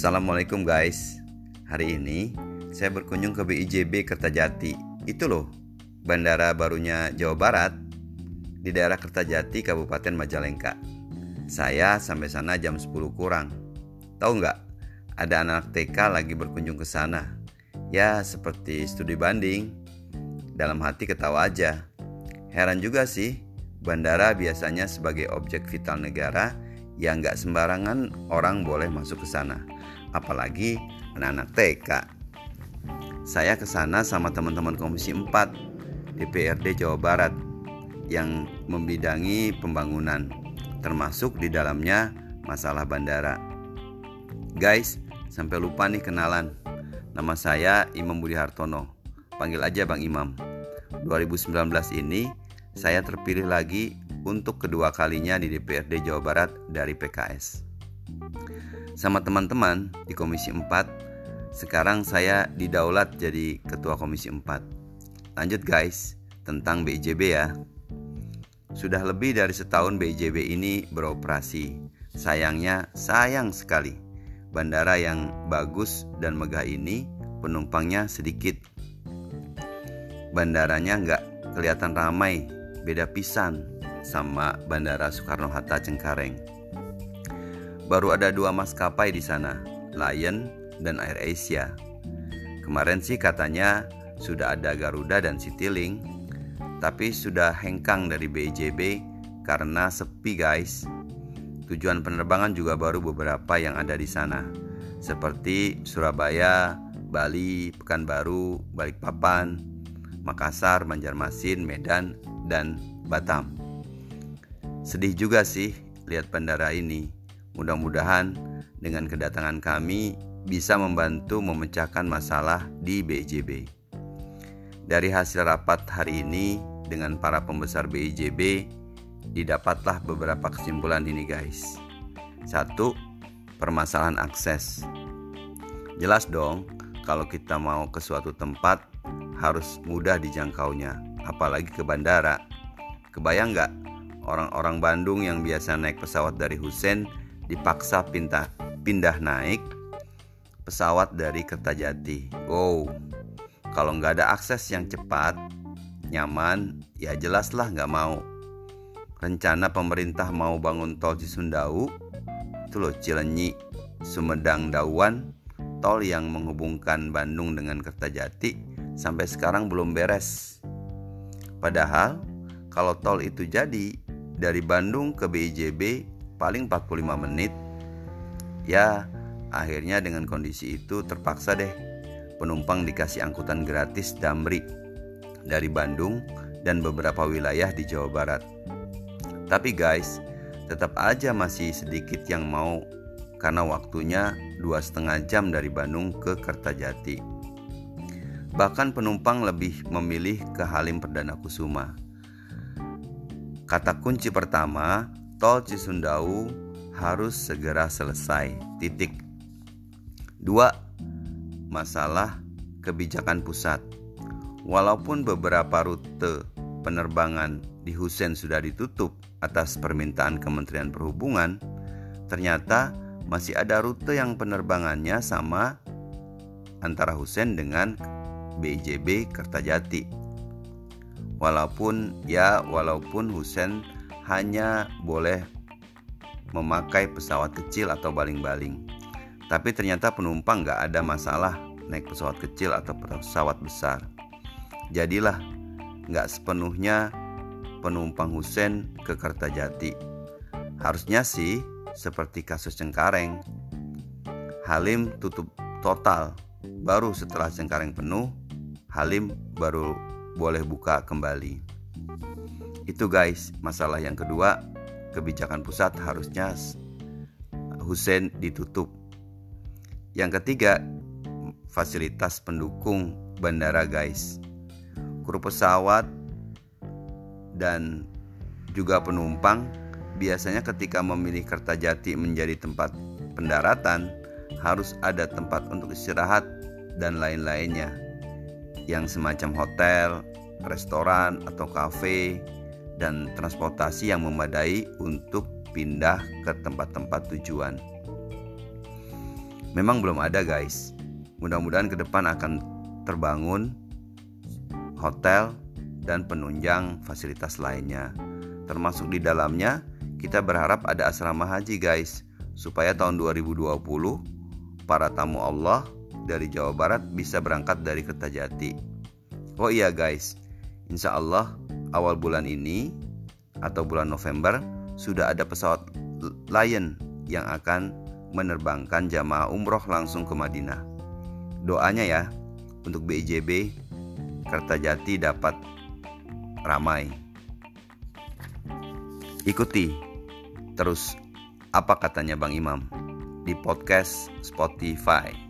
Assalamualaikum guys. Hari ini saya berkunjung ke BIJB Kertajati. Itu loh Bandara barunya Jawa Barat Di daerah Kertajati Kabupaten Majalengka. Saya sampai sana jam 10 kurang. Tahu nggak? Ada anak TK lagi berkunjung ke sana. Ya seperti studi banding. Dalam hati ketawa aja. Heran juga sih Bandara biasanya sebagai objek vital negara yang nggak sembarangan orang boleh masuk ke sana apalagi anak-anak TK. Saya ke sana sama teman-teman Komisi 4 DPRD Jawa Barat yang membidangi pembangunan, termasuk di dalamnya masalah bandara. Guys, sampai lupa nih kenalan. Nama saya Imam Budi Hartono. Panggil aja Bang Imam. 2019 ini saya terpilih lagi untuk kedua kalinya di DPRD Jawa Barat dari PKS sama teman-teman di Komisi 4. Sekarang saya didaulat jadi ketua Komisi 4. Lanjut guys, tentang BIJB ya. Sudah lebih dari setahun BIJB ini beroperasi. Sayangnya, sayang sekali. Bandara yang bagus dan megah ini penumpangnya sedikit. Bandaranya nggak kelihatan ramai, beda pisan sama Bandara Soekarno-Hatta Cengkareng. Baru ada dua maskapai di sana, Lion dan Air Asia. Kemarin sih katanya sudah ada Garuda dan Citylink, tapi sudah hengkang dari BJB karena sepi guys. Tujuan penerbangan juga baru beberapa yang ada di sana, seperti Surabaya, Bali, Pekanbaru, Balikpapan, Makassar, Banjarmasin, Medan, dan Batam. Sedih juga sih lihat bandara ini Mudah-mudahan dengan kedatangan kami bisa membantu memecahkan masalah di BIJB. Dari hasil rapat hari ini dengan para pembesar BIJB, didapatlah beberapa kesimpulan ini guys. Satu, permasalahan akses. Jelas dong, kalau kita mau ke suatu tempat harus mudah dijangkaunya, apalagi ke bandara. Kebayang nggak orang-orang Bandung yang biasa naik pesawat dari Husen dipaksa pindah, pindah naik pesawat dari Kertajati. Wow, kalau nggak ada akses yang cepat, nyaman, ya jelaslah nggak mau. Rencana pemerintah mau bangun tol Cisundau, itu loh Cilenyi, Sumedang, Dauan, tol yang menghubungkan Bandung dengan Kertajati sampai sekarang belum beres. Padahal kalau tol itu jadi dari Bandung ke BIJB paling 45 menit. Ya, akhirnya dengan kondisi itu terpaksa deh penumpang dikasih angkutan gratis Damri dari Bandung dan beberapa wilayah di Jawa Barat. Tapi guys, tetap aja masih sedikit yang mau karena waktunya dua setengah jam dari Bandung ke Kertajati. Bahkan penumpang lebih memilih ke Halim Perdana Kusuma. Kata kunci pertama tol Cisundau harus segera selesai. Titik. Dua, masalah kebijakan pusat. Walaupun beberapa rute penerbangan di Husen sudah ditutup atas permintaan Kementerian Perhubungan, ternyata masih ada rute yang penerbangannya sama antara Husen dengan BJB Kertajati. Walaupun ya walaupun Husen hanya boleh memakai pesawat kecil atau baling-baling. Tapi ternyata penumpang nggak ada masalah naik pesawat kecil atau pesawat besar. Jadilah nggak sepenuhnya penumpang Husen ke Kertajati. Harusnya sih seperti kasus Cengkareng. Halim tutup total. Baru setelah Cengkareng penuh, Halim baru boleh buka kembali. Itu guys, masalah yang kedua, kebijakan pusat harusnya Hussein ditutup. Yang ketiga, fasilitas pendukung bandara guys. Kru pesawat dan juga penumpang biasanya ketika memilih Kertajati menjadi tempat pendaratan harus ada tempat untuk istirahat dan lain-lainnya yang semacam hotel, restoran atau kafe dan transportasi yang memadai untuk pindah ke tempat-tempat tujuan. Memang belum ada guys. Mudah-mudahan ke depan akan terbangun hotel dan penunjang fasilitas lainnya. Termasuk di dalamnya kita berharap ada asrama haji guys supaya tahun 2020 para tamu Allah dari Jawa Barat bisa berangkat dari Kertajati. Oh iya guys, insya Allah awal bulan ini atau bulan November sudah ada pesawat Lion yang akan menerbangkan jamaah umroh langsung ke Madinah. Doanya ya untuk BIJB Kertajati dapat ramai. Ikuti terus apa katanya Bang Imam di podcast Spotify.